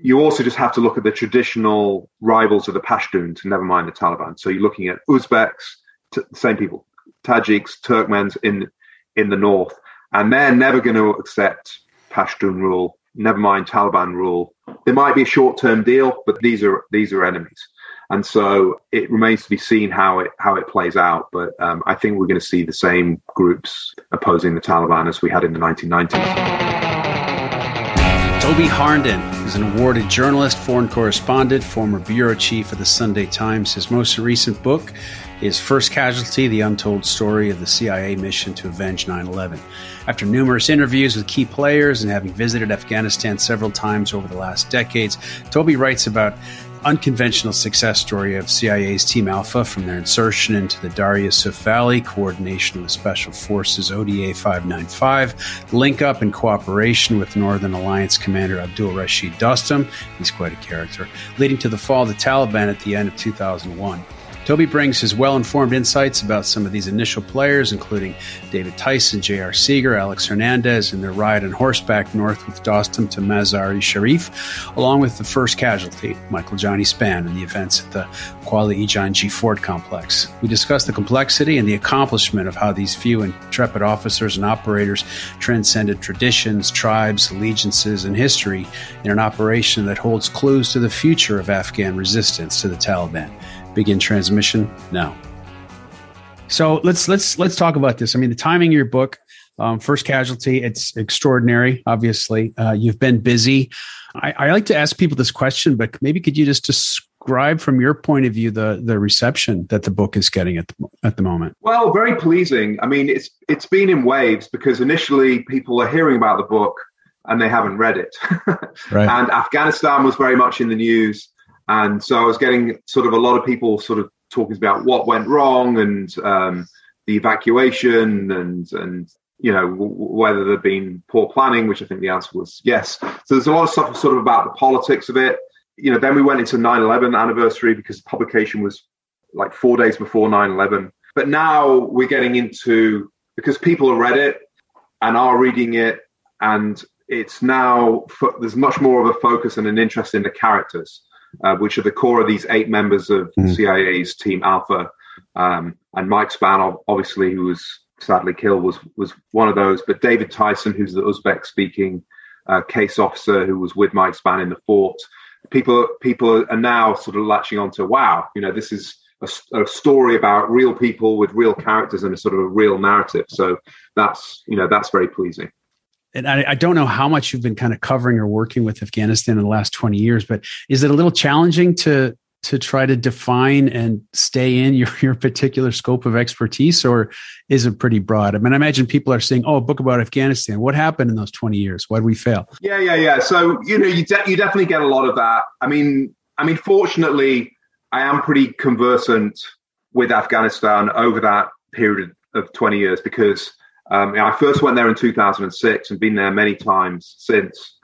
you also just have to look at the traditional rivals of the Pashtuns, never mind the Taliban. So you're looking at Uzbeks, t- same people, Tajiks, Turkmens in in the north, and they're never going to accept Pashtun rule. Never mind Taliban rule. There might be a short term deal, but these are these are enemies, and so it remains to be seen how it how it plays out. But um, I think we're going to see the same groups opposing the Taliban as we had in the 1990s. Toby Harnden is an awarded journalist, foreign correspondent, former bureau chief of the Sunday Times. His most recent book is First Casualty The Untold Story of the CIA Mission to Avenge 9 11. After numerous interviews with key players and having visited Afghanistan several times over the last decades, Toby writes about unconventional success story of CIA's Team Alpha from their insertion into the Darya Suf Valley, coordination with Special Forces ODA 595, link up and cooperation with Northern Alliance Commander Abdul Rashid Dostum, he's quite a character, leading to the fall of the Taliban at the end of 2001. Toby brings his well informed insights about some of these initial players, including David Tyson, J.R. Seeger, Alex Hernandez, and their ride on horseback north with Dostum to Mazar-e Sharif, along with the first casualty, Michael Johnny Spann, and the events at the Qala-I Jangi Fort complex. We discuss the complexity and the accomplishment of how these few intrepid officers and operators transcended traditions, tribes, allegiances, and history in an operation that holds clues to the future of Afghan resistance to the Taliban begin transmission now. So let's let's let's talk about this. I mean, the timing of your book, um, First Casualty, it's extraordinary. Obviously, uh, you've been busy. I, I, like to ask people this question, but maybe could you just describe from your point of view the the reception that the book is getting at the, at the moment? Well, very pleasing. I mean, it's it's been in waves because initially people are hearing about the book and they haven't read it, right. and Afghanistan was very much in the news. And so I was getting sort of a lot of people sort of talking about what went wrong and um, the evacuation and and you know w- whether there'd been poor planning, which I think the answer was yes. So there's a lot of stuff sort of about the politics of it. You know, then we went into 9/11 anniversary because the publication was like four days before 9/11. But now we're getting into because people have read it and are reading it, and it's now there's much more of a focus and an interest in the characters uh, which are the core of these eight members of mm. CIA's Team Alpha. Um, and Mike Spann, obviously, who was sadly killed, was was one of those. But David Tyson, who's the Uzbek-speaking uh, case officer who was with Mike Spann in the fort, people people are now sort of latching onto, wow, you know, this is a, a, story about real people with real characters and a sort of a real narrative. So that's you know that's very pleasing and I, I, don't know how much you've been kind of covering or working with Afghanistan in the last 20 years, but is it a little challenging to to try to define and stay in your, your particular scope of expertise, or is it pretty broad? I mean, I imagine people are saying, "Oh, a book about Afghanistan. What happened in those 20 years? Why did we fail?" Yeah, yeah, yeah. So you know, you de- you definitely get a lot of that. I mean, I mean, fortunately, I am pretty conversant with Afghanistan over that period of 20 years because um, I first went there in 2006 and been there many times since.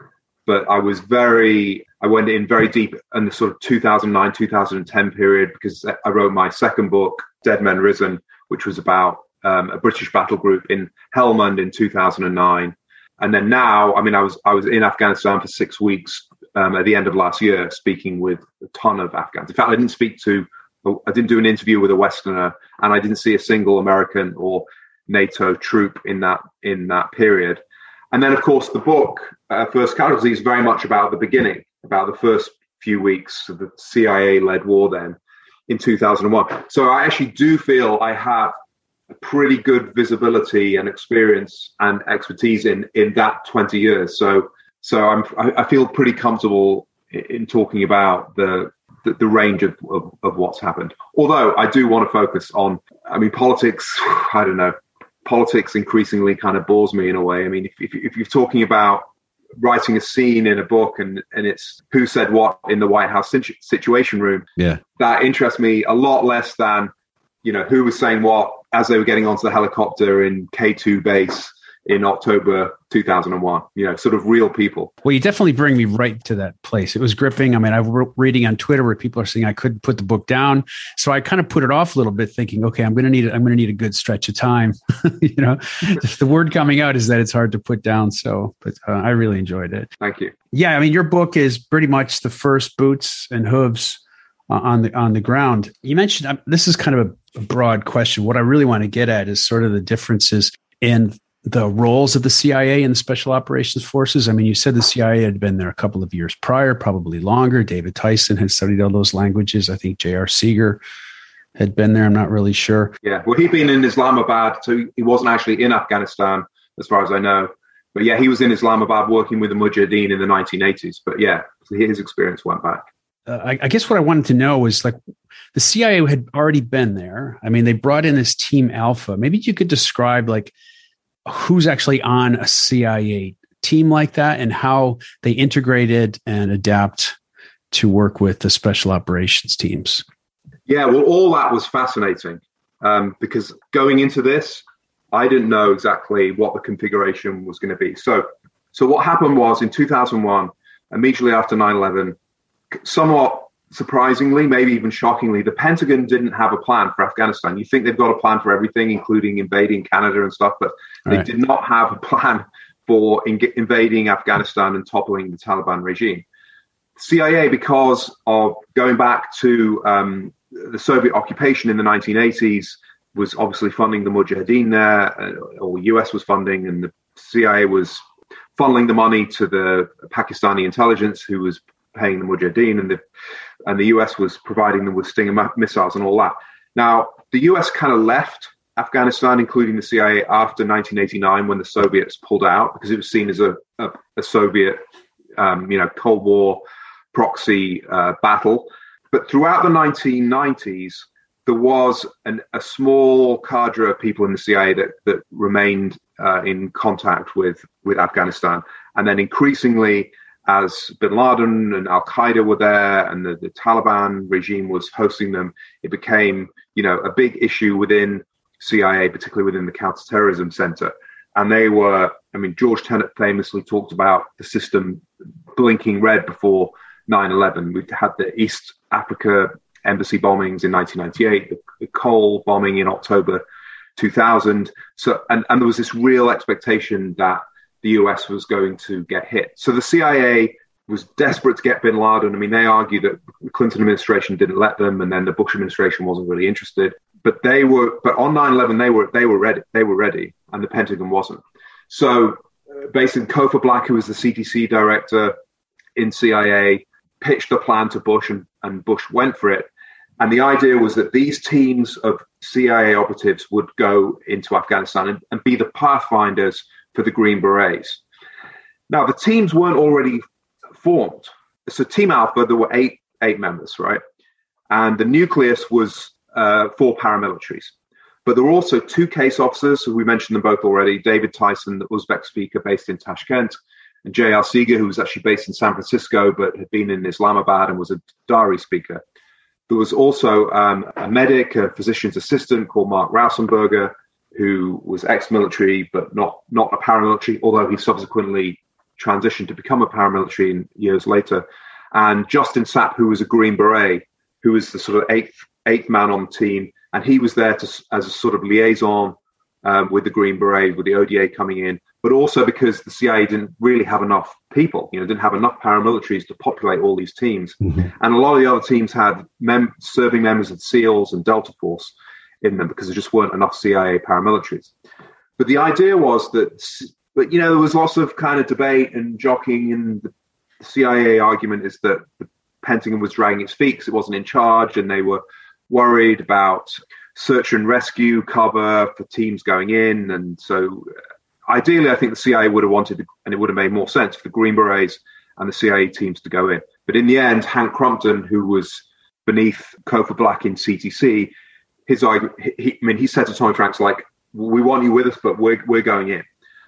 But I was very, I went in very deep in the sort of 2009, 2010 period because I wrote my second book, Dead Men Risen, which was about um, a British battle group in Helmand in 2009. And then now, I mean, I was I was in Afghanistan for six weeks um, at the end of last year, speaking with a ton of Afghans. In fact, I didn't speak to, I didn't do an interview with a Westerner, and I didn't see a single American or NATO troop in that in that period. And then, of course, the book uh, First Casualty is very much about the beginning, about the first few weeks of the CIA-led war. Then in 2001, so I actually do feel I have a pretty good visibility and experience and expertise in in that 20 years. So so I'm I feel pretty comfortable in talking about the the, the range of, of, of, what's happened. Although I do want to focus on, I mean, politics, I don't know, politics increasingly kind of bores me in a way. I mean, if, if, if, you're talking about writing a scene in a book and, and it's who said what in the White House situation room, yeah, that interests me a lot less than, you know, who was saying what as they were getting onto the helicopter in K2 base, in October 2001. You know, sort of real people. Well, you definitely bring me right to that place. It was gripping. I mean, I was reading on Twitter where people are saying I couldn't put the book down, so I kind of put it off a little bit, thinking, okay, I'm going to need it, I'm going to need a good stretch of time. you know, the word coming out is that it's hard to put down. So, but uh, I really enjoyed it. Thank you. Yeah, I mean, your book is pretty much the first boots and hooves uh, on the on the ground. You mentioned uh, this is kind of a, a broad question. What I really want to get at is sort of the differences in the roles of the CIA and the Special Operations Forces. I mean, you said the CIA had been there a couple of years prior, probably longer. David Tyson had studied all those languages. I think J.R. Seeger had been there. I'm not really sure. Yeah, well, he'd been in Islamabad, so he wasn't actually in Afghanistan, as far as I know. But yeah, he was in Islamabad working with the Mujahideen in the 1980s. But yeah, his experience went back. Uh, I, I guess what I wanted to know was like the CIA had already been there. I mean, they brought in this Team Alpha. Maybe you could describe like who's actually on a CIA team like that and how they integrated and adapt to work with the special operations teams. Yeah, well, all that was fascinating um, because going into this, I didn't know exactly what the configuration was going to be. So, so what happened was in 2001, immediately after 9/11, somewhat surprisingly, maybe even shockingly, the Pentagon didn't have a plan for Afghanistan. You think they've got a plan for everything, including invading Canada and stuff, but they right. did not have a plan for in- invading Afghanistan and toppling the Taliban regime. CIA, because of going back to um, the Soviet occupation in the 1980s, was obviously funding the Mujahideen there, uh, or US was funding, and the CIA was funneling the money to the Pakistani intelligence, who was paying the Mujahideen, and the and the US was providing them with Stinger missiles and all that. Now, the US kind of left Afghanistan, including the CIA, after 1989 when the Soviets pulled out because it was seen as a, a, a Soviet, um, you know, Cold War proxy uh, battle. But throughout the 1990s, there was an, a small cadre of people in the CIA that, that remained uh, in contact with, with Afghanistan. And then increasingly, as bin Laden and Al Qaeda were there and the, the, Taliban regime was hosting them, it became, you know, a big issue within CIA, particularly within the counterterrorism center. And they were, I mean, George Tenet famously talked about the system blinking red before 9 11. We had the East Africa embassy bombings in 1998, the, the Cole bombing in October 2000. So, and, and there was this real expectation that the US was going to get hit. So the CIA was desperate to get bin Laden. I mean, they argue that the Clinton administration didn't let them, and then the Bush administration wasn't really interested. But they were, but on 9/11, they were they were ready. They were ready, and the Pentagon wasn't. So, uh, basically, Cofer Black, who was the CTC director in CIA, pitched the plan to Bush, and, and Bush went for it. And the idea was that these teams of CIA operatives would go into Afghanistan and, and be the pathfinders for the Green Berets. Now, the teams weren't already formed. So, Team Alpha, there were eight eight members, right? And the nucleus was uh, four paramilitaries. But there were also two case officers, we mentioned them both already David Tyson, the Uzbek speaker based in Tashkent, and J.R. Seeger, who was actually based in San Francisco but had been in Islamabad and was a Dari speaker. There was also um, a medic, a physician's assistant called Mark Rausenberger, who was ex-military but not not a paramilitary, although he subsequently transitioned to become a paramilitary years later, and Justin Sapp, who was a Green Beret, who was the sort of eighth eighth man on the team, and he was there to, as a sort of liaison um, with the Green Beret, with the ODA coming in, but also because the CIA didn't really have enough people, you know, didn't have enough paramilitaries to populate all these teams, mm-hmm. and a lot of the other teams had mem- serving members of SEALs and Delta Force in them because there just weren't enough CIA paramilitaries. But the idea was that, but you know, there was lots of kind of debate and jockeying, and the CIA argument is that the Pentagon was dragging its feet because it wasn't in charge, and they were worried about search and rescue cover for teams going in, and so uh, ideally, I think the CIA would have wanted, and it would have made more sense for the Green Berets and the CIA teams to go in. But in the end, Hank Crumpton, who was beneath Cofer Black in CTC, his argument, he, I mean, he said to Tommy Franks, like, we want you with us, but we're, we're going in.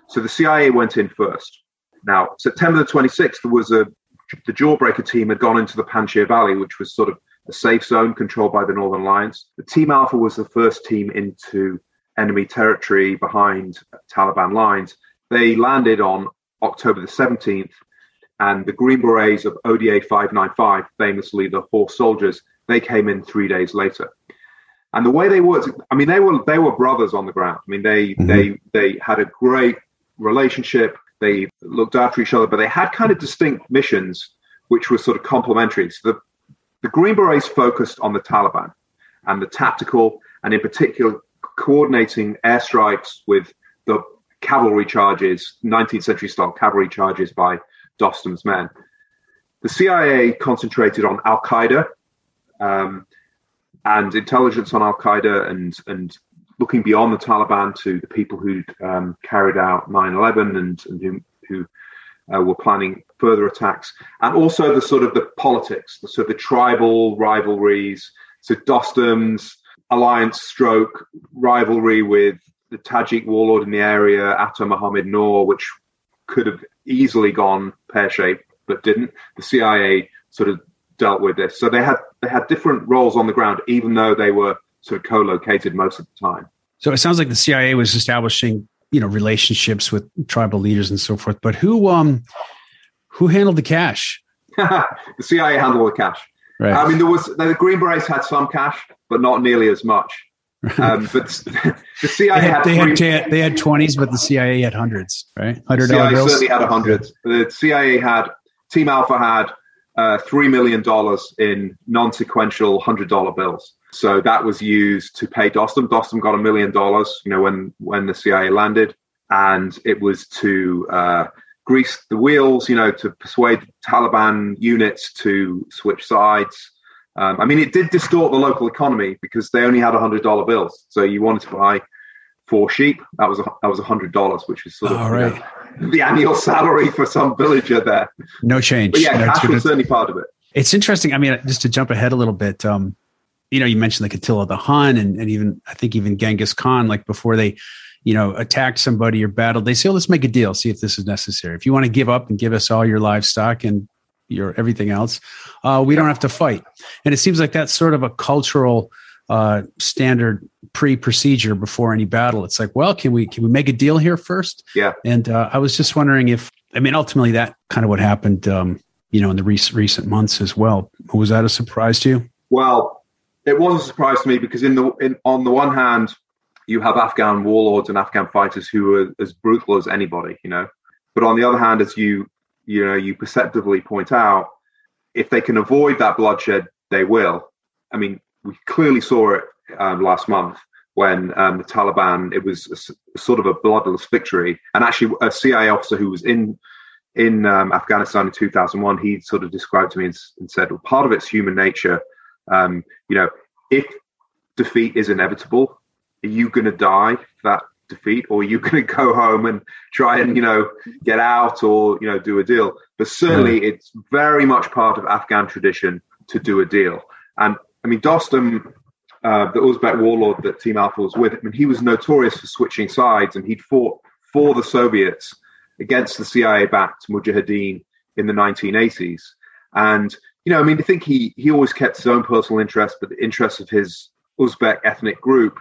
So the CIA went in first. Now, September the 26th, there was a, the Jawbreaker team had gone into the Panjshir Valley, which was sort of a safe zone controlled by the Northern Alliance. The Team Alpha was the first team into enemy territory behind Taliban lines. they landed on October the 17th, and the Green Berets of ODA 595, famously the horse soldiers, they came in three days later. And the way they worked, I mean, they were they were brothers on the ground. I mean, they mm-hmm. they they had a great relationship. They looked after each other, but they had kind of distinct missions, which were sort of complementary. So the the Green Berets focused on the Taliban and the tactical, and in particular, coordinating airstrikes with the cavalry charges, 19th century style cavalry charges by Dostum's men. The CIA concentrated on Al Qaeda um, and intelligence on Al Qaeda and, and looking beyond the Taliban to the people who um, carried out 9 11 and, and who, who uh, were planning further attacks, and also the sort of the politics, the sort of the tribal rivalries. So Dostum's alliance stroke rivalry with the Tajik warlord in the area, Atta Mohammed Noor, which could have easily gone pear shaped but didn't. The CIA sort of dealt with this, so they had they had different roles on the ground, even though they were sort of co-located most of the time. So it sounds like the CIA was establishing, you know, relationships with tribal leaders and so forth. But who um who handled the cash? the CIA handled the cash. Right. I mean, there was the Green Berets had some cash, but not nearly as much. Um, but the CIA they had, had, they, had they had twenties, but the CIA had hundreds, right? Hundred CIA bills? certainly had a hundred. The CIA had Team Alpha had uh, three million dollars in non-sequential hundred dollar bills. So that was used to pay Dostum. Dostum got a million dollars, you know, when when the CIA landed, and it was to uh, grease the wheels, you know, to persuade Taliban units to switch sides. Um, I mean, it did distort the local economy because they only had hundred dollar bills. So you wanted to buy four sheep, that was a, that was hundred dollars, which is sort of right. you know, the annual salary for some villager there. No change. But yeah, no, cash was certainly part of it. It's interesting. I mean, just to jump ahead a little bit, um, you know, you mentioned like Attila the Hun and, and even I think even Genghis Khan, like before they, you know, attacked somebody or battled, they say, oh, let's make a deal, see if this is necessary. If you want to give up and give us all your livestock and your everything else, uh, we don't have to fight. And it seems like that's sort of a cultural uh, standard pre-procedure before any battle. It's like, well, can we can we make a deal here first? Yeah. And uh, I was just wondering if, I mean, ultimately that kind of what happened, um, you know, in the recent recent months as well. Was that a surprise to you? Well, it was a surprise to me because in the in, on the one hand, you have Afghan warlords and Afghan fighters who are as brutal as anybody, you know. But on the other hand, as you you know you perceptively point out, if they can avoid that bloodshed, they will. I mean, we clearly saw it um, last month when um, the Taliban. It was a, sort of a bloodless victory, and actually, a CIA officer who was in in um, Afghanistan in 2001, he sort of described to me and, and said, "Well, part of it's human nature. Um, you know, if defeat is inevitable, are you going to die for that defeat, or are you going to go home and try and you know get out, or you know do a deal?" But certainly, yeah. it's very much part of Afghan tradition to do a deal. And I mean, Dostum, uh, the Uzbek warlord that Team Alpha was with, I mean, he was notorious for switching sides, and he'd fought for the Soviets against the CIA-backed Mujahideen in the 1980s. And you know, I mean, I think he he always kept his own personal interest, but the interest of his Uzbek ethnic group,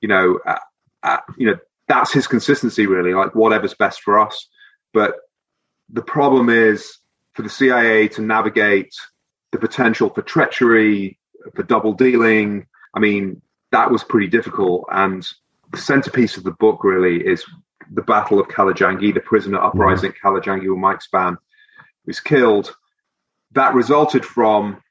you know, uh, uh, you know, that's his consistency really. Like whatever's best for us. But the problem is for the CIA to navigate the potential for treachery, for double dealing. I mean, that was pretty difficult. And the centerpiece of the book really is the Battle of Kalajangi, the prisoner uprising mm-hmm. Kalajangi, where Mike Spann was killed. That resulted from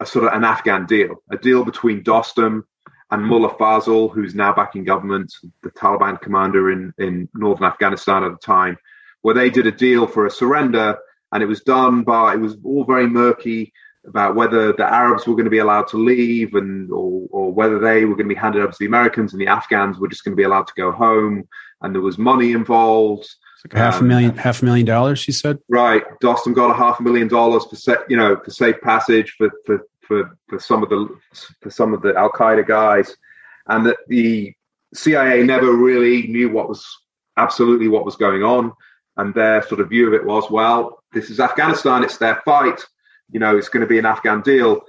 a sort of an Afghan deal, a deal between Dostum and Mullah Fazl, who's now back in government, the Taliban commander in, in northern Afghanistan at the time, where they did a deal for a surrender. And it was done by, it was all very murky about whether the Arabs were going to be allowed to leave and or, or whether they were going to be handed over to the Americans and the Afghans were just going to be allowed to go home. And there was money involved. Like half um, a million, half a million dollars. She said. Right, Dostum got a half a million dollars for set, you know, for safe passage for for for for some of the for some of the Al Qaeda guys, and that the CIA never really knew what was absolutely what was going on, and their sort of view of it was, well, this is Afghanistan, it's their fight you know, it's going to be an Afghan deal.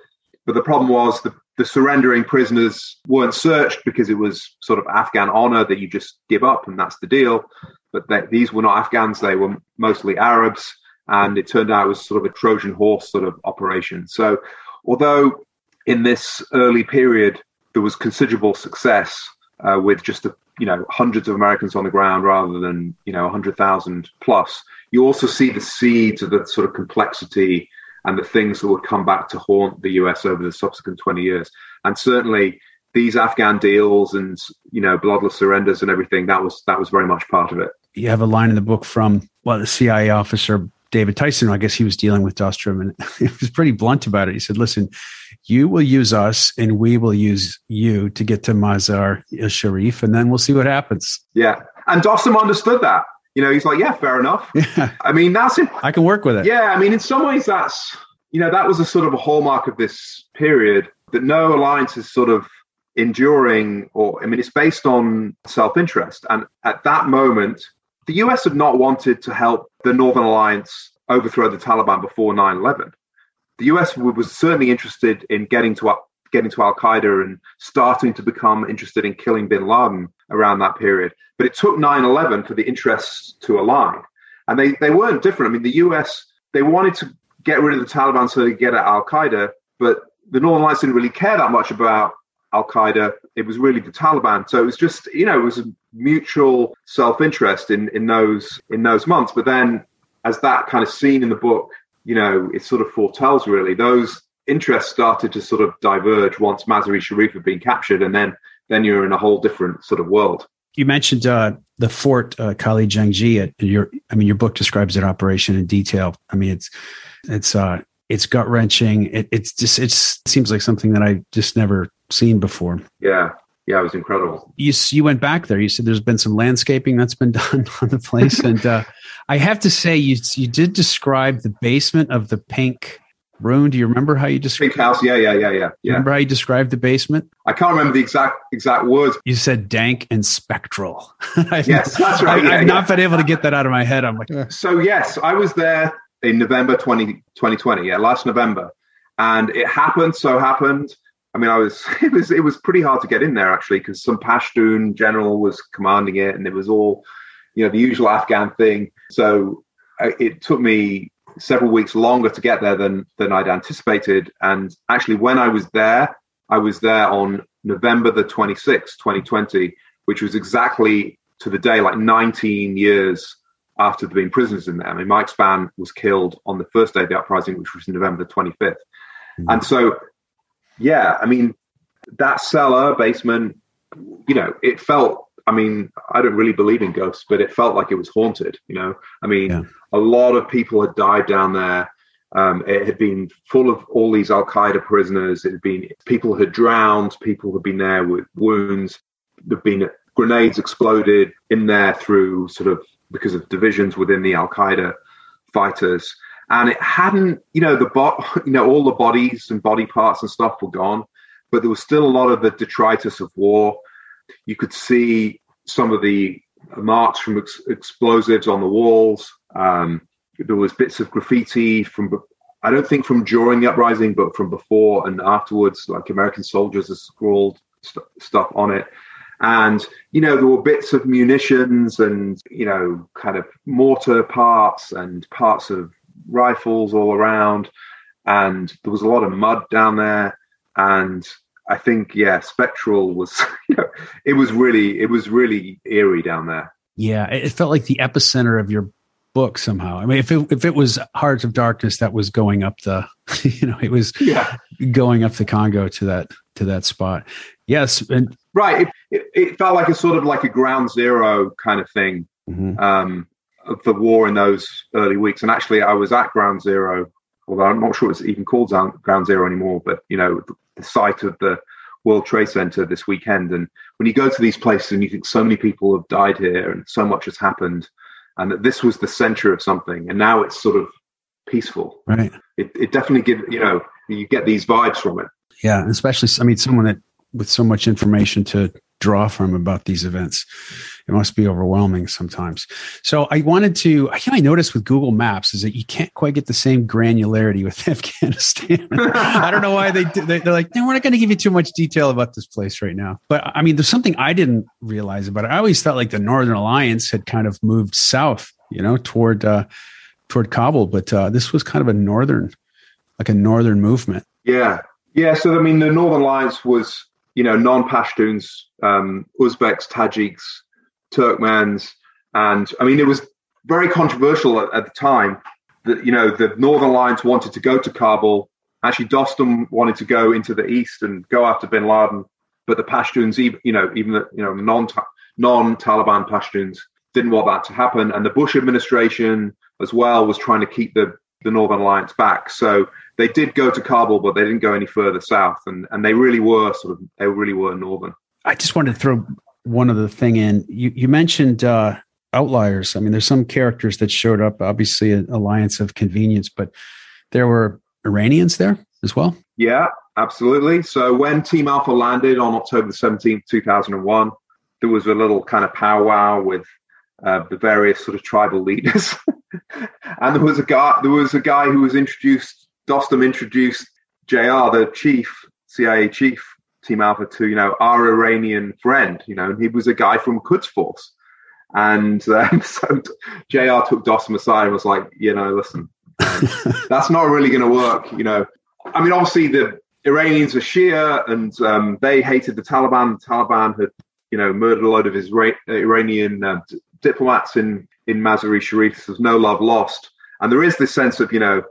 But the problem was the, the surrendering prisoners weren't searched because it was sort of Afghan honor that you just give up and that's the deal. But they, these were not Afghans; they were mostly Arabs, and it turned out it was sort of a Trojan horse sort of operation. So, although in this early period there was considerable success uh, with just a, you know hundreds of Americans on the ground rather than you know hundred thousand plus, you also see the seeds of the sort of complexity and the things that would come back to haunt the US over the subsequent 20 years. And certainly these Afghan deals and you know bloodless surrenders and everything that was that was very much part of it. You have a line in the book from well the CIA officer David Tyson. I guess he was dealing with Dostum and he was pretty blunt about it. He said, "Listen, you will use us and we will use you to get to Mazar Sharif, and then we'll see what happens." Yeah, and Dostum understood that you know, he's like, yeah, fair enough. Yeah. I mean, that's it. I can work with it. Yeah. I mean, in some ways, that's, you know, that was a sort of a hallmark of this period that no alliance is sort of enduring or, I mean, it's based on self interest. And at that moment, the US had not wanted to help the Northern Alliance overthrow the Taliban before 9 11. The US was certainly interested in getting to getting to Al Qaeda and starting to become interested in killing bin Laden around that period. But it took 9 11 for the interests to align. And they, they weren't different. I mean, the US, they wanted to get rid of the Taliban so they could get at Al Qaeda, but the Northern Alliance didn't really care that much about Al Qaeda. It was really the Taliban. So it was just, you know, it was a mutual self interest in, in those in those months. But then, as that kind of scene in the book, you know, it sort of foretells really those interests started to sort of diverge once Mazar-e Sharif had been captured, and then then you're in a whole different sort of world. You mentioned uh, the fort uh, Kalajangi. Your, I mean, your book describes that operation in detail. I mean, it's it's uh, it's gut wrenching. It, it's just it's, it seems like something that I just never seen before. Yeah, yeah, it was incredible. You you went back there. You said there's been some landscaping that's been done on the place, and uh, I have to say you you did describe the basement of the pink Rune, do you remember how you described Pink House? Yeah, yeah, yeah, yeah, yeah. Remember how you described the basement? I can't remember the exact exact words. You said dank and spectral. yes, that's right. I, have yeah. not been able to get that out of my head. I'm like, so yes, I was there in November 20, 2020. Yeah, last November, and it happened. So happened. I mean, I was it was it was pretty hard to get in there actually because some Pashtun general was commanding it, and it was all you know the usual Afghan thing. So uh, it took me several weeks longer to get there than than I'd anticipated. And actually, when I was there, I was there on November the 26th, 2020, which was exactly to the day, like 19 years after there being prisoners in there. I mean, Mike Spann was killed on the first day of the uprising, which was November the 25th. Mm-hmm. And so, yeah, I mean, that cellar basement, you know, it felt I mean, I don't really believe in ghosts, but it felt like it was haunted. You know, I mean, yeah. a lot of people had died down there. Um, it had been full of all these Al Qaeda prisoners. It had been people had drowned. People had been there with wounds. There'd been grenades exploded in there through sort of because of divisions within the Al Qaeda fighters. And it hadn't, you know, the bot, you know, all the bodies and body parts and stuff were gone, but there was still a lot of the detritus of war you could see some of the marks from ex- explosives on the walls. Um, there was bits of graffiti from, I don't think from during the uprising, but from before and afterwards, like American soldiers have scrawled st- stuff on it. And, you know, there were bits of munitions and, you know, kind of mortar parts and parts of rifles all around. And there was a lot of mud down there. And I think yeah, Spectral was you know, it was really it was really eerie down there. Yeah, it felt like the epicenter of your book somehow. I mean, if it if it was Hearts of Darkness that was going up the, you know, it was yeah. going up the Congo to that to that spot. Yes, and right. It, it, it felt like a sort of like a ground zero kind of thing mm-hmm. um, of the war in those early weeks. And actually, I was at ground zero although I'm not sure it's even called Ground Zero anymore, but you know, the site of the World Trade Center this weekend. And when you go to these places and you think so many people have died here and so much has happened, and that this was the center of something, and now it's sort of peaceful. Right. It, it definitely gives you know you get these vibes from it. Yeah, especially I mean someone that with so much information to draw from about these events. It must be overwhelming sometimes. So I wanted to, I noticed with Google Maps is that you can't quite get the same granularity with Afghanistan. I don't know why they, they are like, no, we're not going to give you too much detail about this place right now. But I mean, there's something I didn't realize about it. I always thought like the Northern Alliance had kind of moved south, you know, toward, uh, toward Kabul, but uh, this was kind of a northern, like a northern movement. Yeah, yeah. So I mean, the Northern Alliance was you know, non-Pashtuns, um, Uzbeks, Tajiks, Turkmens, and I mean, it was very controversial at, at, the time that you know the Northern Alliance wanted to go to Kabul. Actually, Dostum wanted to go into the east and go after Bin Laden, but the Pashtuns, even you know, even the you know non non-Taliban Pashtuns didn't want that to happen, and the Bush administration as well was trying to keep the the Northern Alliance back. So they did go to Kabul, but they didn't go any further south, and and they really were sort of they really were northern. I just wanted to throw one other thing in. You you mentioned uh, outliers. I mean, there's some characters that showed up. Obviously, an alliance of convenience, but there were Iranians there as well. Yeah, absolutely. So when Team Alpha landed on October 17th, 2001, there was a little kind of powwow with uh, the various sort of tribal leaders, and there was a guy. There was a guy who was introduced Dostum introduced JR, the chief, CIA chief, Team Alpha, to, you know, our Iranian friend, you know, and he was a guy from Quds Force. And um, so JR took Dostum aside and was like, you know, listen, that's not really going to work, you know. I mean, obviously, the Iranians are Shia and um, they hated the Taliban. The Taliban had, you know, murdered a load of Isra- Iranian uh, diplomats in, in Mazar-e Sharif. There's no love lost. And there is this sense of, you know,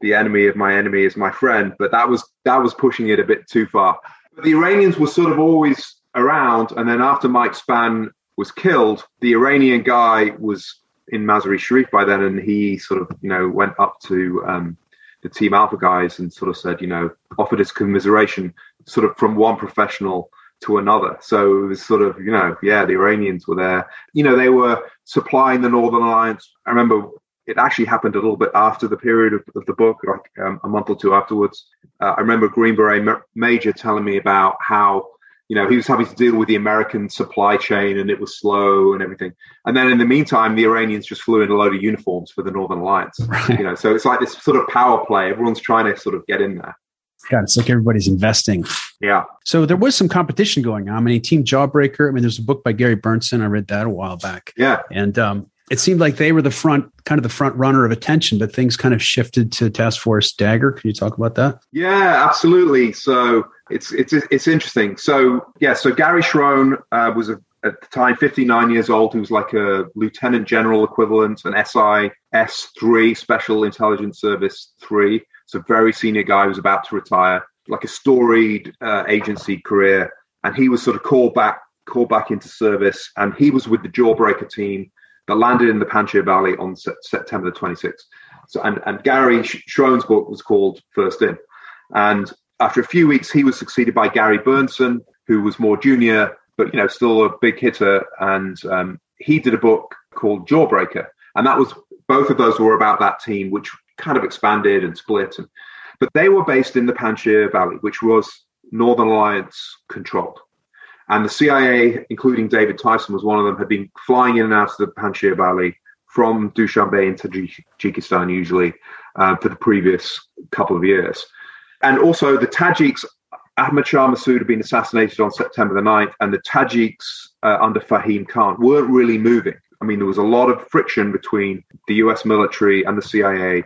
the enemy of my enemy is my friend. But that was that was pushing it a bit too far. But the Iranians were sort of always around, and then after Mike Spann was killed, the Iranian guy was in Mazar-e Sharif by then, and he sort of you know went up to um, the Team Alpha guys and sort of said, you know, offered his commiseration, sort of from one professional to another. So it was sort of, you know, yeah, the Iranians were there. You know, they were supplying the Northern Alliance. I remember it actually happened a little bit after the period of, of the book, like um, a month or two afterwards. Uh, I remember Green Beret Major telling me about how you know he was having to deal with the American supply chain and it was slow and everything. And then in the meantime, the Iranians just flew in a load of uniforms for the Northern Alliance. Right. You know, so it's like this sort of power play. Everyone's trying to sort of get in there. Yeah, it's like everybody's investing. Yeah. So there was some competition going on. I mean, Team Jawbreaker. I mean, there's a book by Gary Berntsen. I read that a while back. Yeah. And um, it seemed like they were the front kind of the front runner of attention but things kind of shifted to task force dagger can you talk about that yeah absolutely so it's it's it's interesting so yeah so gary schroen uh, was a, at the time 59 years old he was like a lieutenant general equivalent an sis 3 special intelligence service 3 so very senior guy who was about to retire like a storied uh, agency career and he was sort of called back called back into service and he was with the jawbreaker team that landed in the Panjshir Valley on September the 26th. So, and, and Gary Schroen's book was called First In. And after a few weeks, he was succeeded by Gary Berntsen, who was more junior, but you know still a big hitter. And um, he did a book called Jawbreaker, and that was both of those were about that team, which kind of expanded and split. And, but they were based in the Panjshir Valley, which was Northern Alliance controlled. And the CIA, including David Tyson, was one of them, had been flying in and out of the Panjshir Valley from Dushanbe into Tajikistan, usually, uh, for the previous couple of years. And also the Tajiks, Ahmad Shah Massoud had been assassinated on September the 9th, and the Tajiks uh, under Fahim Khan weren't really moving. I mean, there was a lot of friction between the US military and the CIA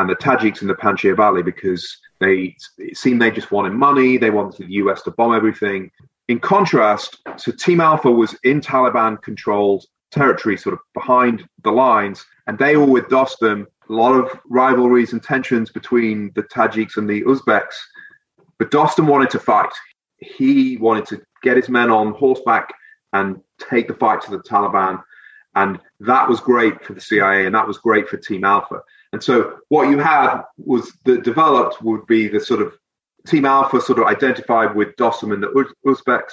and the Tajiks in the Panjshir Valley because they it seemed they just wanted money. They wanted the US to bomb everything. In contrast, so Team Alpha was in Taliban controlled territory, sort of behind the lines, and they were with Dostum. A lot of rivalries and tensions between the Tajiks and the Uzbeks. But Dostum wanted to fight. He wanted to get his men on horseback and take the fight to the Taliban. And that was great for the CIA and that was great for Team Alpha. And so what you had was that developed would be the sort of Team Alpha sort of identified with Dostum and the Uzbeks.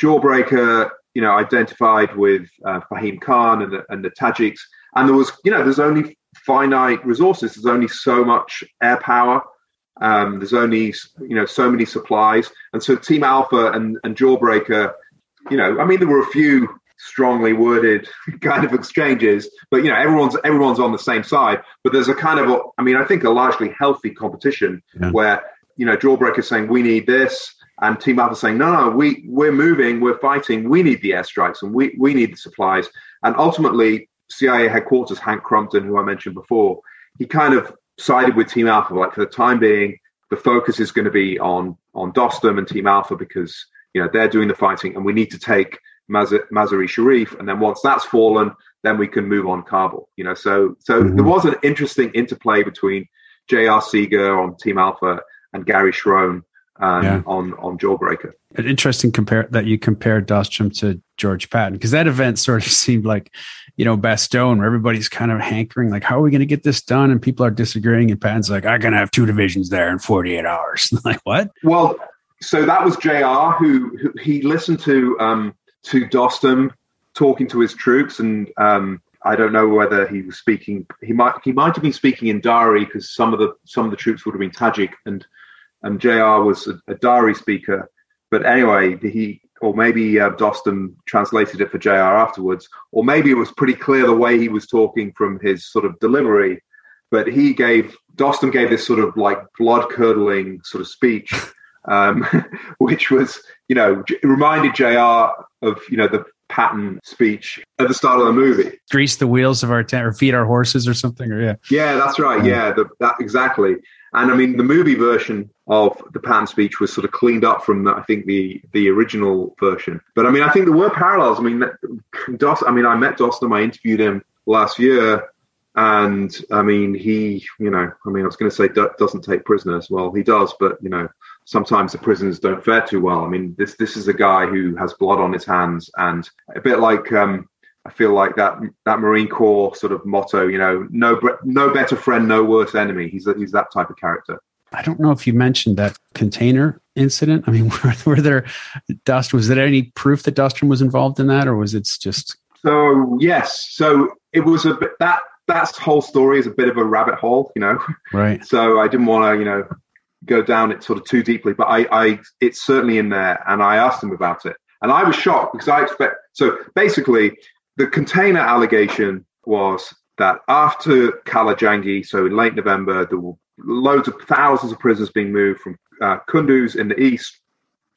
Jawbreaker, you know, identified with uh, Fahim Khan and the, and the Tajiks. And there was, you know, there's only finite resources. There's only so much air power. Um, there's only, you know, so many supplies. And so Team Alpha and, and Jawbreaker you know, I mean, there were a few strongly worded kind of exchanges, but you know, everyone's everyone's on the same side. But there's a kind of, a, I mean, I think a largely healthy competition yeah. where you know, Jawbreaker saying we need this, and Team Alpha saying no, no, we we're moving, we're fighting, we need the airstrikes, and we we need the supplies. And ultimately, CIA headquarters Hank Crumpton, who I mentioned before, he kind of sided with Team Alpha. Like for the time being, the focus is going to be on on Dostum and Team Alpha because you know they're doing the fighting, and we need to take Maz- Mazar-e Sharif, and then once that's fallen, then we can move on Kabul. You know, so so mm-hmm. there was an interesting interplay between J.R. Seeger on Team Alpha and Gary Schroen um, yeah. on on Jawbreaker. An interesting compare that you compared Dostum to George Patton because that event sort of seemed like you know Bastogne where everybody's kind of hankering like how are we going to get this done and people are disagreeing and Patton's like I'm going to have two divisions there in 48 hours like what? Well, so that was J.R. who, who he listened to um, to Dostum talking to his troops and. Um, I don't know whether he was speaking. He might he might have been speaking in Dari because some of the some of the troops would have been Tajik and and J.R. was a, a Dari speaker. But anyway, he or maybe uh, Dostum translated it for J.R. afterwards, or maybe it was pretty clear the way he was talking from his sort of delivery. But he gave Dostum gave this sort of like blood curdling sort of speech, um, which was you know reminded J.R. of you know the Patton speech at the start of the movie. Grease the wheels of our tent or feed our horses or something, or yeah. Yeah, that's right. Yeah, the, that exactly. And I mean, the movie version of the Patton speech was sort of cleaned up from, I think, the the original version. But I mean, I think there were parallels. I mean, Dos, I mean, I met Dostum, I interviewed him last year, and I mean, he, you know, I mean, I was going to say doesn't take prisoners. Well, he does, but you know, sometimes the prisoners don't fare too well. I mean, this this is a guy who has blood on his hands, and a bit like um, I feel like that that Marine Corps sort of motto, you know, no no better friend, no worse enemy. He's he's that type of character. I don't know if you mentioned that container incident. I mean, were, were there dust? Was there any proof that Dostum was involved in that, or was it just? So yes, so it was a bit that that whole story is a bit of a rabbit hole, you know. Right. So I didn't want to, you know, go down it sort of too deeply, but I, I, it's certainly in there, and I asked him about it, and I was shocked because I expect. So basically, the container allegation was that after Kalajangi, so in late November, there were loads of thousands of prisoners being moved from uh, Kunduz in the east,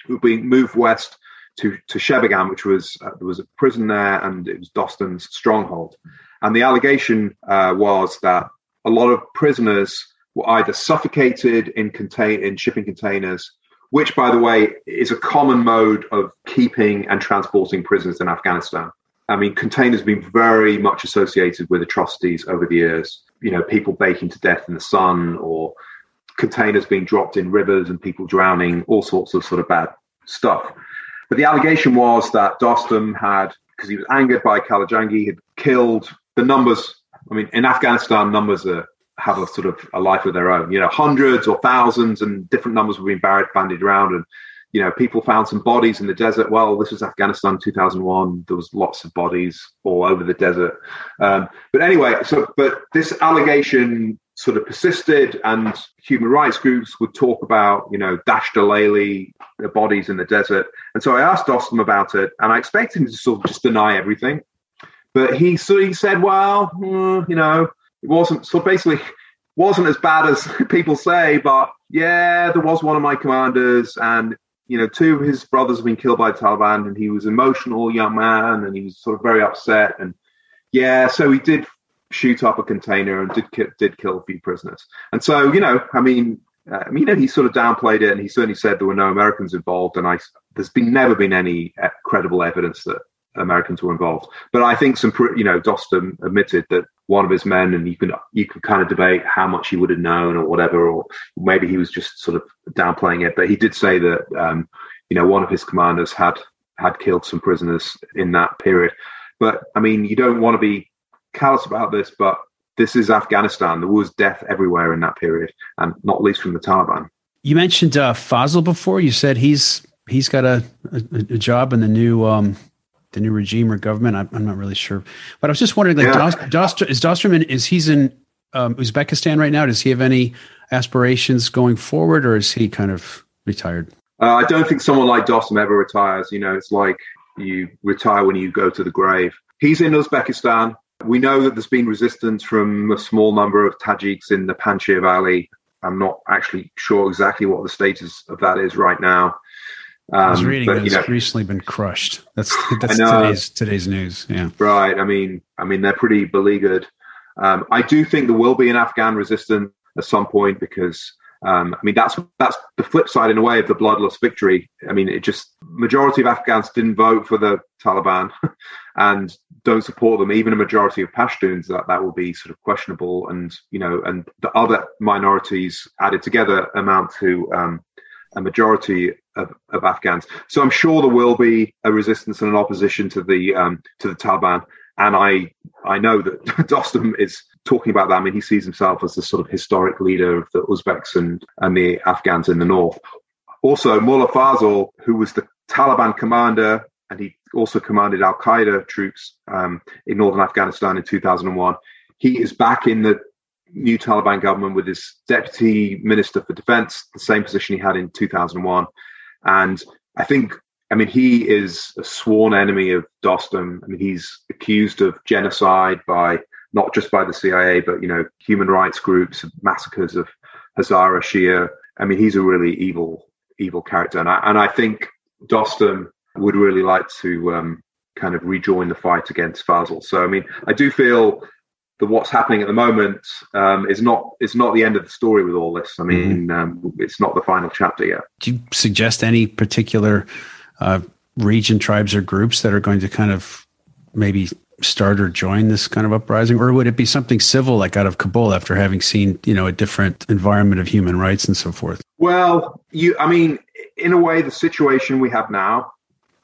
who were being moved west to to Sheberghan, which was uh, there was a prison there, and it was Dostum's stronghold. And the allegation uh, was that a lot of prisoners were either suffocated in contain in shipping containers, which, by the way, is a common mode of keeping and transporting prisoners in Afghanistan. I mean, containers have been very much associated with atrocities over the years. You know, people baking to death in the sun, or containers being dropped in rivers and people drowning, all sorts of sort of bad stuff. But the allegation was that Dostum had, because he was angered by Kalajangi, had killed the numbers. I mean, in Afghanistan, numbers are, have a sort of a life of their own. You know, hundreds or thousands, and different numbers were being bandied around, and you know, people found some bodies in the desert. Well, this was Afghanistan 2001. There was lots of bodies all over the desert. Um, but anyway, so but this allegation sort of persisted, and human rights groups would talk about, you know, Dasht Layli, the bodies in the desert. And so I asked Dostum about it, and I expected him to sort of just deny everything. But he of he said, well, mm, you know, it wasn't so basically wasn't as bad as people say, but yeah, there was one of my commanders, and you know, two of his brothers have been killed by Taliban, and he was an emotional young man, and he was sort of very upset. And yeah, so he did shoot up a container and did did kill a few prisoners. And so, you know, I mean, uh, I mean, you know, he sort of downplayed it, and he certainly said there were no Americans involved. And I, there's been never been any uh, credible evidence that Americans were involved. But I think some, you know, Dostum admitted that one of his men, and you can you can kind of debate how much he would have known or whatever, or maybe he was just sort of downplaying it. But he did say that, um, you know, one of his commanders had had killed some prisoners in that period. But I mean, you don't want to be callous about this, but this is Afghanistan. There was death everywhere in that period, and not least from the Taliban. You mentioned uh, Fazl before. You said he's he's got a, a, a job in the new um, the new regime or government. I'm, I'm not really sure, but I was just wondering, like, yeah. Dost, is Dostum is he's in um, Uzbekistan right now? Does he have any aspirations going forward, or is he kind of retired? Uh, I don't think someone like Dostum ever retires. You know, it's like you retire when you go to the grave. He's in Uzbekistan. We know that there's been resistance from a small number of Tajiks in the Panjshir Valley. I'm not actually sure exactly what the status of that is right now. Um, I was um, reading but, know, recently been crushed. That's that's today's today's news. Yeah, right. I mean, I mean they're pretty beleaguered. Um, I do think there will be an Afghan resistance at some point because um, I mean that's that's the flip side in a way of the bloodless victory. I mean, it just majority of Afghans didn't vote for the Taliban and don't support them. Even a majority of Pashtuns that that will be sort of questionable, and you know, and the other minorities added together amount to um, a majority of, of, Afghans. So I'm sure there will be a resistance and an opposition to the um, to the Taliban. And I I know that Dostum is talking about that. I mean, he sees himself as the sort of historic leader of the Uzbeks and and the Afghans in the north. Also, Mullah Fazl, who was the Taliban commander, and he also commanded Al Qaeda troops um, in northern Afghanistan in 2001. He is back in the new Taliban government with his deputy minister for defense, the same position he had in 2001. And I think, I mean, he is a sworn enemy of Dostum. I mean, he's accused of genocide by not just by the CIA, but, you know, human rights groups, massacres of Hazara Shia. I mean, he's a really evil, evil character. And I, and I think Dostum would really like to um, kind of rejoin the fight against Fazl. So, I mean, I do feel that what's happening at the moment um, is not is not the end of the story with all this. I mean, mm. um, it's not the final chapter yet. Do you suggest any particular uh, region, tribes, or groups that are going to kind of maybe start or join this kind of uprising, or would it be something civil, like out of Kabul, after having seen you know a different environment of human rights and so forth? Well, you, I mean, in a way, the situation we have now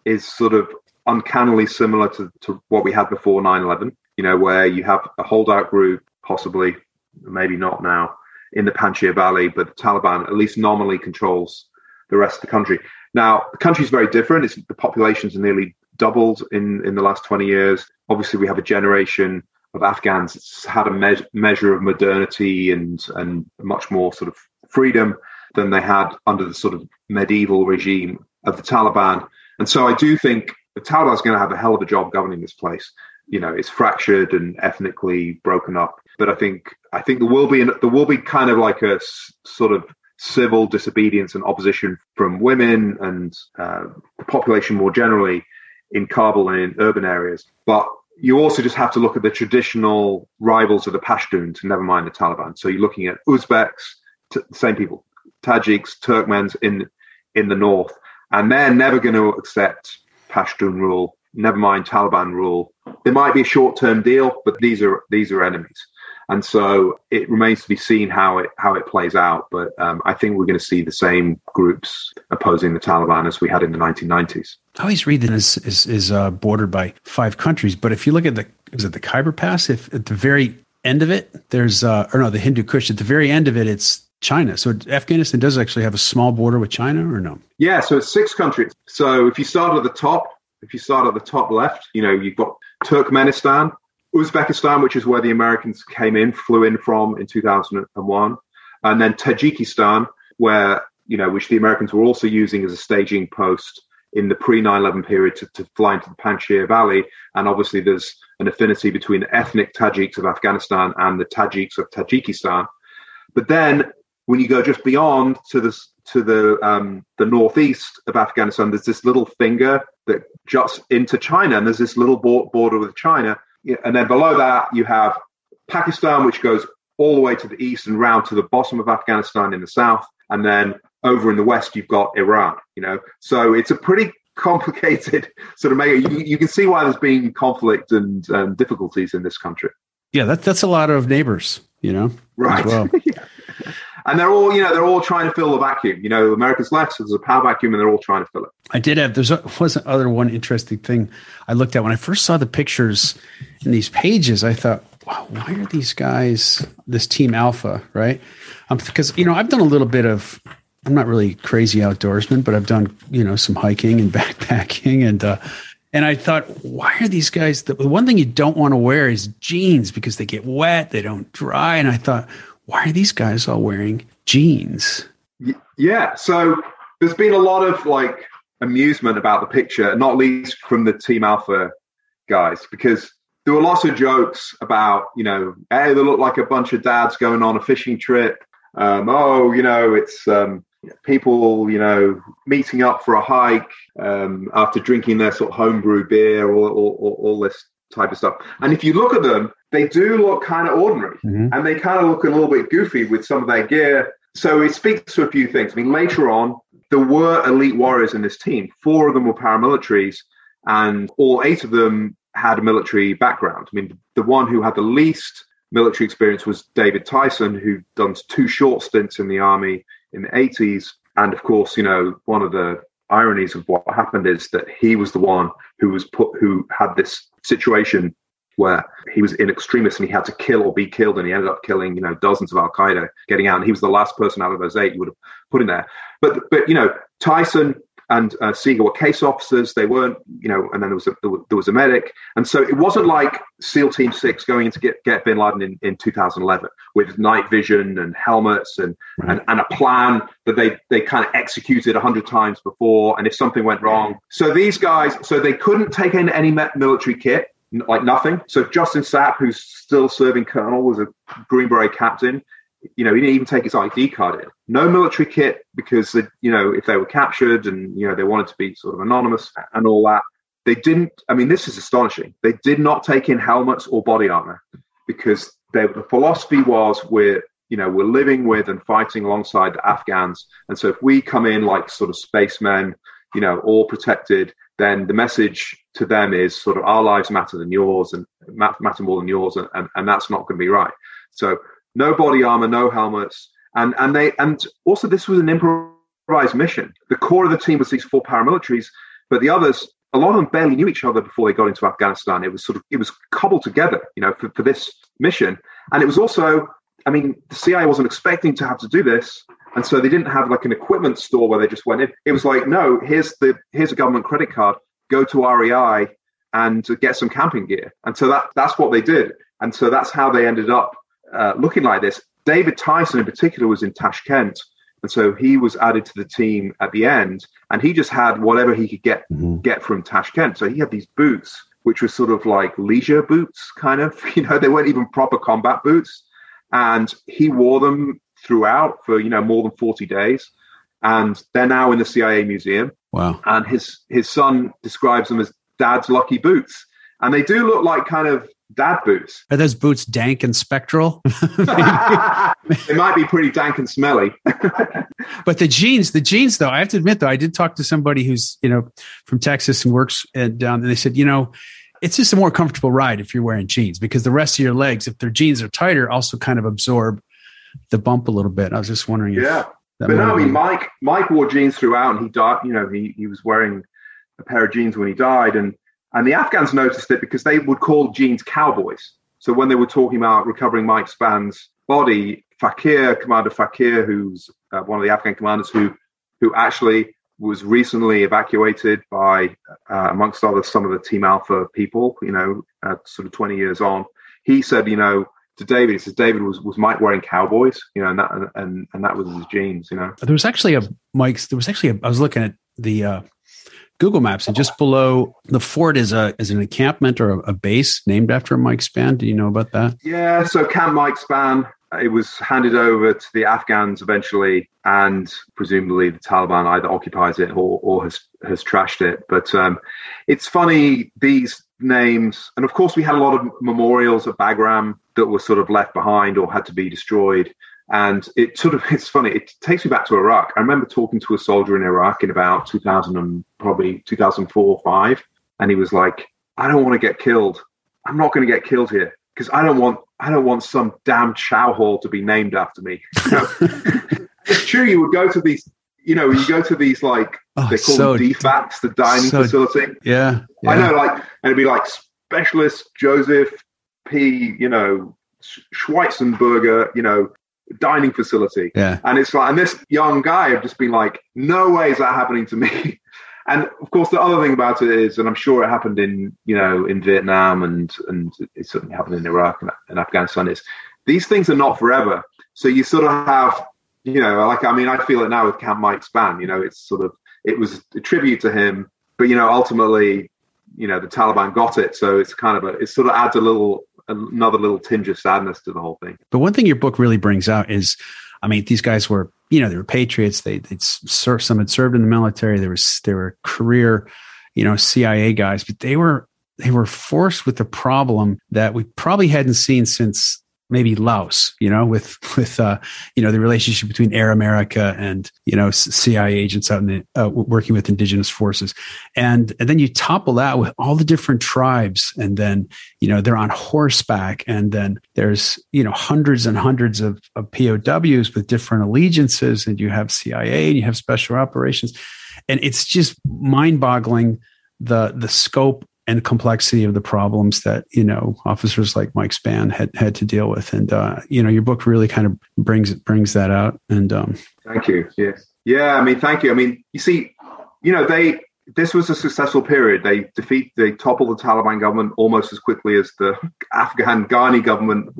is sort of uncannily similar to, to what we had before 9-11 you know, where you have a holdout group, possibly, maybe not now, in the Panjshir Valley, but the Taliban at least nominally controls the rest of the country. Now, the country is very different. It's, the populations nearly doubled in, in the last 20 years. Obviously, we have a generation of Afghans that's had a me- measure of modernity and, and much more sort of freedom than they had under the sort of medieval regime of the Taliban. And so I do think the Taliban is going to have a hell of a job governing this place you know it's fractured and ethnically broken up. But I think I think there will be an, there will be kind of like a s- sort of civil disobedience and opposition from women and uh, the population more generally in Kabul and in urban areas. But you also just have to look at the traditional rivals of the Pashtuns, never mind the Taliban. So you're looking at Uzbeks, t- same people, Tajiks, Turkmens in in the north, and they're never going to accept Pashtun rule never mind Taliban rule. It might be a short term deal, but these are these are enemies. And so it remains to be seen how it how it plays out. But um, I think we're going to see the same groups opposing the Taliban as we had in the 1990s. I always read that is is, is uh, bordered by five countries, but if you look at the is it the Khyber Pass? If at the very end of it, there's uh, or no, the Hindu Kush. At the very end of it, it's China. So Afghanistan does actually have a small border with China, or no? Yeah, so it's six countries. So if you start at the top, if you start at the top left, you know, you've got Turkmenistan, Uzbekistan, which is where the Americans came in, flew in from in 2001, and then Tajikistan, where, you know, which the Americans were also using as a staging post in the pre 9 11 period to, to fly into the Panjshir Valley. And obviously, there's an affinity between the ethnic Tajiks of Afghanistan and the Tajiks of Tajikistan. But then when you go just beyond to the to the um, the northeast of Afghanistan, there's this little finger that juts into China, and there's this little border with China, and then below that you have Pakistan, which goes all the way to the east and round to the bottom of Afghanistan in the south, and then over in the west you've got Iran. You know, so it's a pretty complicated sort of mega. You, you can see why there's been conflict and um, difficulties in this country. Yeah, that, that's a lot of neighbors. You know, right? Well. yeah and they're all you know they're all trying to fill the vacuum. You know, America's left, so there's a power vacuum, and they're all trying to fill it. I did have there's a, was another one interesting thing I looked at when I first saw the pictures in these pages. I thought, wow, why are these guys this Team Alpha, right? Um, because you know I've done a little bit of I'm not really crazy outdoorsman, but I've done you know some hiking and backpacking and. uh and I thought, why are these guys? The one thing you don't want to wear is jeans because they get wet, they don't dry. And I thought, why are these guys all wearing jeans? Yeah. So there's been a lot of like amusement about the picture, not least from the Team Alpha guys, because there were lots of jokes about, you know, hey, they look like a bunch of dads going on a fishing trip. Um, oh, you know, it's um, people, you know, meeting up for a hike um, after drinking their sort of homebrew beer or, or, or, all this type of stuff. And if you look at them, they do look kind of ordinary mm-hmm. and they kind of look a little bit goofy with some of their gear. So it speaks to a few things. I mean, later on, there were elite warriors in this team. Four of them were paramilitaries, and all eight of them had a military background. I mean, the one who had the least military experience was David Tyson, who'd done two short stints in the army in the 80s. And of course, you know, one of the ironies of what happened is that he was the one who was put, who had this situation where he was in extremis and he had to kill or be killed, and he ended up killing, you know, dozens of Al Qaeda getting out. And he was the last person out of those eight you would have put in there. But, but you know, Tyson and uh, Seeger were case officers. They weren't, you know, and then there was a, there was a medic, and so it wasn't like SEAL Team Six going in to get get Bin Laden in, in 2011 with night vision and helmets and, right. and and a plan that they they kind of executed a hundred times before. And if something went wrong, so these guys, so they couldn't take in any military kit like nothing. So Justin Sapp, who's still serving colonel, was a Green Beret captain you know, he didn't even take his ID card in. No military kit because, you know, if they were captured and, you know, they wanted to be sort of anonymous and all that, they didn't. I mean, this is astonishing. They did not take in helmets or body armor because they, the philosophy was we're, you know, we're living with and fighting alongside the Afghans. And so if we come in like sort of spacemen, you know, all protected, then the message to them is sort of our lives matter than yours and matter more than yours. And, and, and that's not going to be right. So no body armor, no helmets, and and they and also this was an improvised mission. The core of the team was these four paramilitaries, but the others, a lot of them barely knew each other before they got into Afghanistan. It was sort of it was cobbled together, you know, for, for this mission, and it was also, I mean, the CIA wasn't expecting to have to do this. And so they didn't have like an equipment store where they just went in. It was like, no, here's the here's a government credit card. Go to REI and get some camping gear. And so that that's what they did. And so that's how they ended up uh, looking like this. David Tyson, in particular, was in Tashkent. And so he was added to the team at the end, and he just had whatever he could get mm-hmm. get from Tashkent. So he had these boots, which were sort of like leisure boots, kind of. You know, they weren't even proper combat boots, and he wore them throughout for you know more than forty days. And they're now in the CIA museum. Wow! And his his son describes them as Dad's lucky boots, and they do look like kind of dad boots. Are those boots dank and spectral? they might be pretty dank and smelly. but the jeans, the jeans, though, I have to admit, though, I did talk to somebody who's you know from Texas and works and um, and they said, you know, it's just a more comfortable ride if you're wearing jeans because the rest of your legs, if their jeans are tighter, also kind of absorb the bump a little bit. I was just wondering. Yeah, but no, I mean, Mike Mike wore jeans throughout, and he died. You know, he he was wearing a pair of jeans when he died, and and the Afghans noticed it because they would call jeans cowboys. So when they were talking about recovering Mike Spann's body, Fakir, Commander Fakir, who's uh, one of the Afghan commanders who, who actually was recently evacuated by, uh, amongst others, some of the Team Alpha people, you know, uh, sort of 20 years on. He said, you know, to David, he says David was, was Mike wearing cowboys, you know, and that and and that was his jeans, you know. There was actually a Mike's. There was actually a, I was looking at the uh, Google Maps, and just below the fort is a is an encampment or a, a base named after Mike Spann. Do you know about that? Yeah, so Camp Mike Spann. It was handed over to the Afghans eventually, and presumably the Taliban either occupies it or, or has has trashed it. But um, it's funny these names, and of course we had a lot of memorials at Bagram that were sort of left behind or had to be destroyed. And it sort of, it's funny, it takes me back to Iraq. I remember talking to a soldier in Iraq in about 2000 and probably 2004 or five. And he was like, I don't want to get killed. I'm not going to get killed here because I don't want, I don't want some damn chow hall to be named after me. it's true. You would go to these, you know, you go to these like, oh, they call so, them DFACs, the dining so, facility. Yeah, yeah. I know, like, and it'd be like specialist Joseph P, you know, Schweitzenberger, you know, dining facility. Yeah. And it's like, and this young guy have just been like, no way is that happening to me. And of course, the other thing about it is, and I'm sure it happened in, you know, in Vietnam and and it certainly happened in Iraq and, and Afghanistan, is these things are not forever. So you sort of have, you know, like I mean, I feel it now with Camp Mike Spann. You know, it's sort of it was a tribute to him. But you know, ultimately, you know, the Taliban got it, so it's kind of a it sort of adds a little another little tinge of sadness to the whole thing. But one thing your book really brings out is, I mean, these guys were you know they were patriots. They they served some had served in the military. There was there were career you know CIA guys, but they were they were forced with a problem that we probably hadn't seen since maybe Laos, you know, with with uh, you know the relationship between Air America and you know CIA agents out in the uh, working with indigenous forces, and and then you topple that with all the different tribes, and then you know they're on horseback, and then there's you know hundreds and hundreds of, of POWs with different allegiances, and you have CIA and you have special operations, and it's just mind boggling the the scope and complexity of the problems that you know officers like Mike Spann had had to deal with, and uh, you know your book really kind of brings brings that out. And um, thank you. Yes, yeah. I mean, thank you. I mean, you see, you know, they this was a successful period. They defeat, they topple the Taliban government almost as quickly as the Afghan Ghani government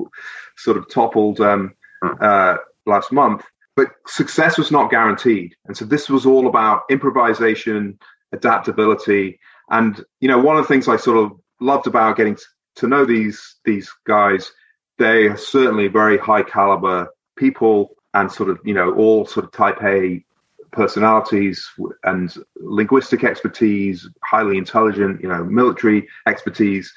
sort of toppled um, uh, last month. But success was not guaranteed, and so this was all about improvisation, adaptability, and you know, one of the things I sort of loved about getting to know these these guys, they are certainly very high caliber people and sort of you know all sort of type A personalities and linguistic expertise, highly intelligent, you know, military expertise,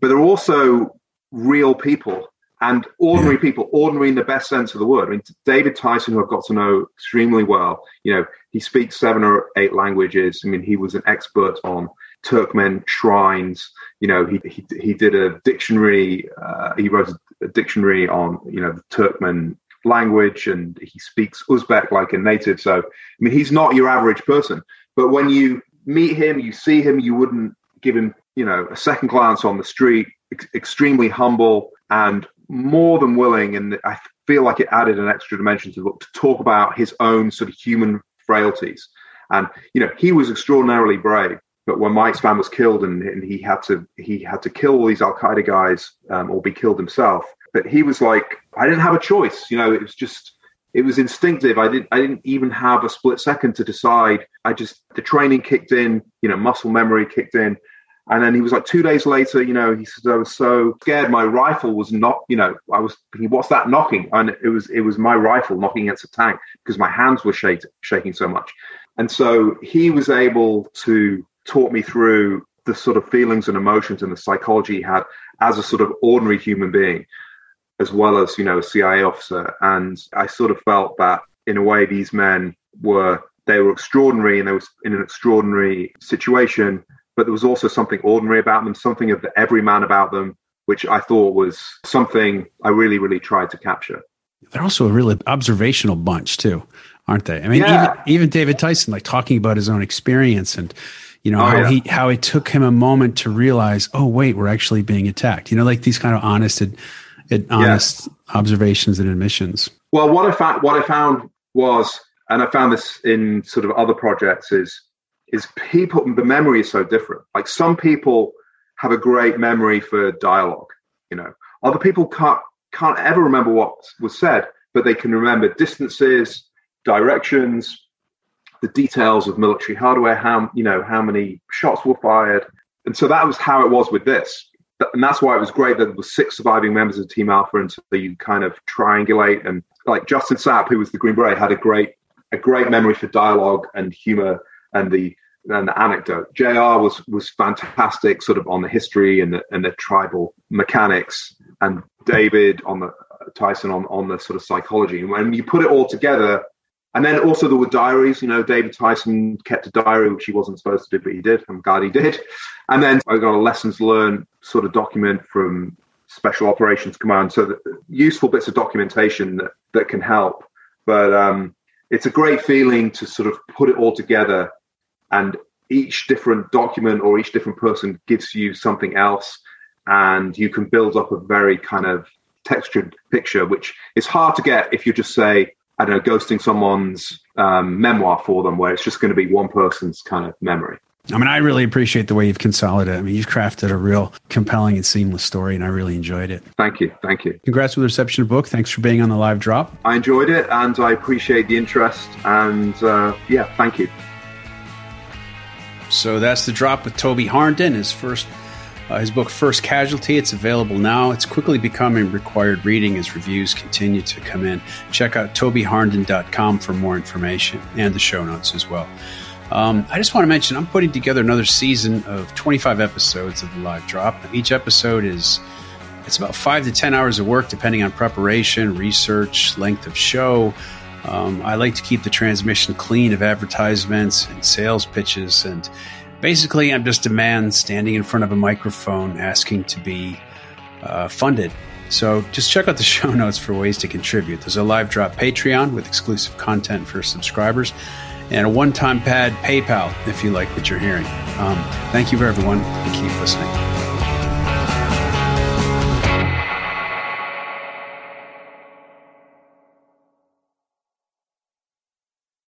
but they're also real people and ordinary people, ordinary in the best sense of the word. I mean, David Tyson, who I've got to know extremely well, you know, he speaks seven or eight languages. I mean, he was an expert on Turkmen shrines. You know, he he, he did a dictionary. Uh, he wrote a dictionary on you know the Turkmen language, and he speaks Uzbek like a native. So, I mean, he's not your average person. But when you meet him, you see him, you wouldn't give him you know a second glance on the street. Ex- extremely humble and more than willing, and I feel like it added an extra dimension to the book to talk about his own sort of human frailties. And you know, he was extraordinarily brave. But when Mike's Spann was killed and, and he had to he had to kill all these Al Qaeda guys um, or be killed himself, but he was like, I didn't have a choice. You know, it was just it was instinctive. I didn't I didn't even have a split second to decide. I just the training kicked in, you know, muscle memory kicked in. And then he was like two days later, you know, he said I was so scared my rifle was not, you know, I was what's that knocking? And it was it was my rifle knocking against a tank because my hands were shake, shaking so much. And so he was able to taught me through the sort of feelings and emotions and the psychology he had as a sort of ordinary human being, as well as, you know, a CIA officer. And I sort of felt that in a way, these men were, they were extraordinary and they was in an extraordinary situation, but there was also something ordinary about them, something of the everyman about them, which I thought was something I really, really tried to capture. They're also a really observational bunch too, aren't they? I mean, yeah. even, even David Tyson, like talking about his own experience and, you know, oh, how yeah. he how it took him a moment to realize, oh wait, we're actually being attacked. You know, like these kind of honest honest observations and admissions. Well, what I found what I found was, and I found this in sort of other projects, is is people the memory is so different. Like some people have a great memory for dialogue, you know. Other people can't can't ever remember what was said, but they can remember distances, directions, the details of military hardware, how you know how many shots were fired, and so that was how it was with this. And that's why it was great that there were six surviving members of Team Alpha, and so you kind of triangulate. And like Justin Sapp, who was the Green Beret, had a great a great memory for dialogue and humor and the and the anecdote. JR was was fantastic, sort of on the history and the and the tribal mechanics, and David on the Tyson on on the sort of psychology. And when you put it all together, and then also there were diaries. You know, David Tyson kept a diary, which he wasn't supposed to do, but he did. I'm glad he did. And then I got a lessons learned sort of document from Special Operations Command. So useful bits of documentation that, that can help. But um, it's a great feeling to sort of put it all together and each different document or each different person gives you something else and you can build up a very kind of textured picture which is hard to get if you just say I don't know, ghosting someone's um, memoir for them, where it's just going to be one person's kind of memory. I mean, I really appreciate the way you've consolidated. I mean, you've crafted a real compelling and seamless story, and I really enjoyed it. Thank you. Thank you. Congrats with the reception of the book. Thanks for being on the live drop. I enjoyed it, and I appreciate the interest. And uh, yeah, thank you. So that's the drop with Toby Harnden, his first. Uh, his book First Casualty, it's available now. It's quickly becoming required reading as reviews continue to come in. Check out tobyharnden.com for more information and the show notes as well. Um, I just want to mention I'm putting together another season of 25 episodes of the live drop. Each episode is it's about five to 10 hours of work, depending on preparation, research, length of show. Um, I like to keep the transmission clean of advertisements and sales pitches. And basically, I'm just a man standing in front of a microphone asking to be uh, funded. So just check out the show notes for ways to contribute. There's a live drop Patreon with exclusive content for subscribers and a one time pad PayPal if you like what you're hearing. Um, thank you, for everyone, and keep listening.